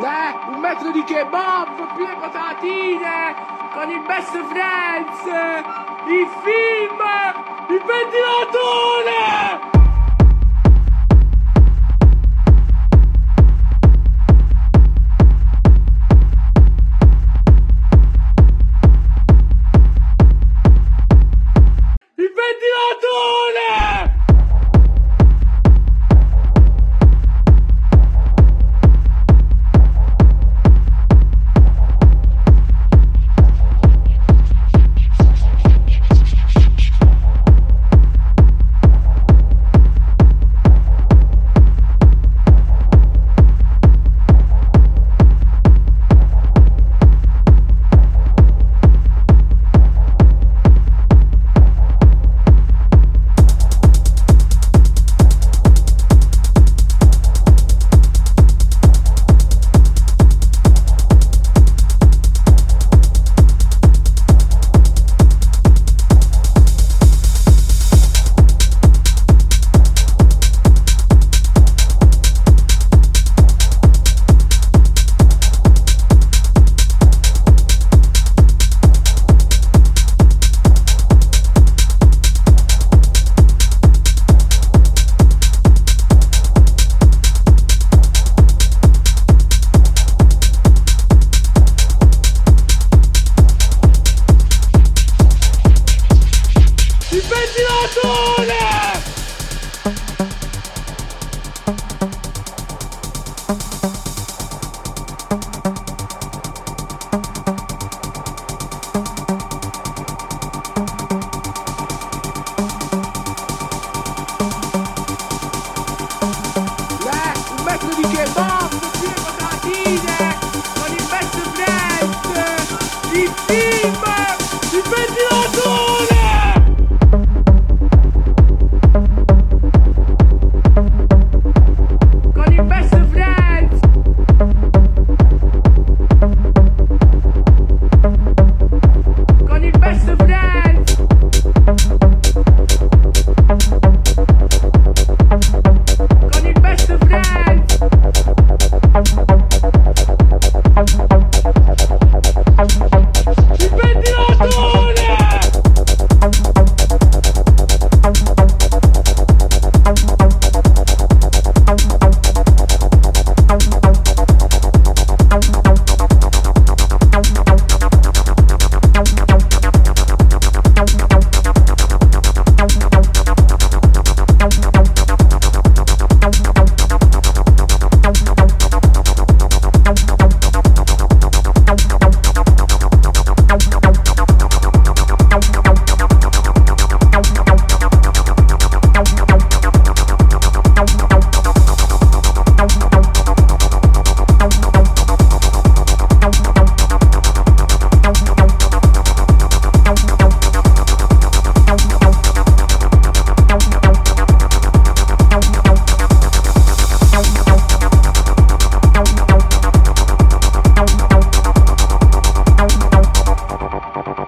Eh, un metro di kebab, più le patatine, con il best friends, il film, il ventilatore! Il ventilatore!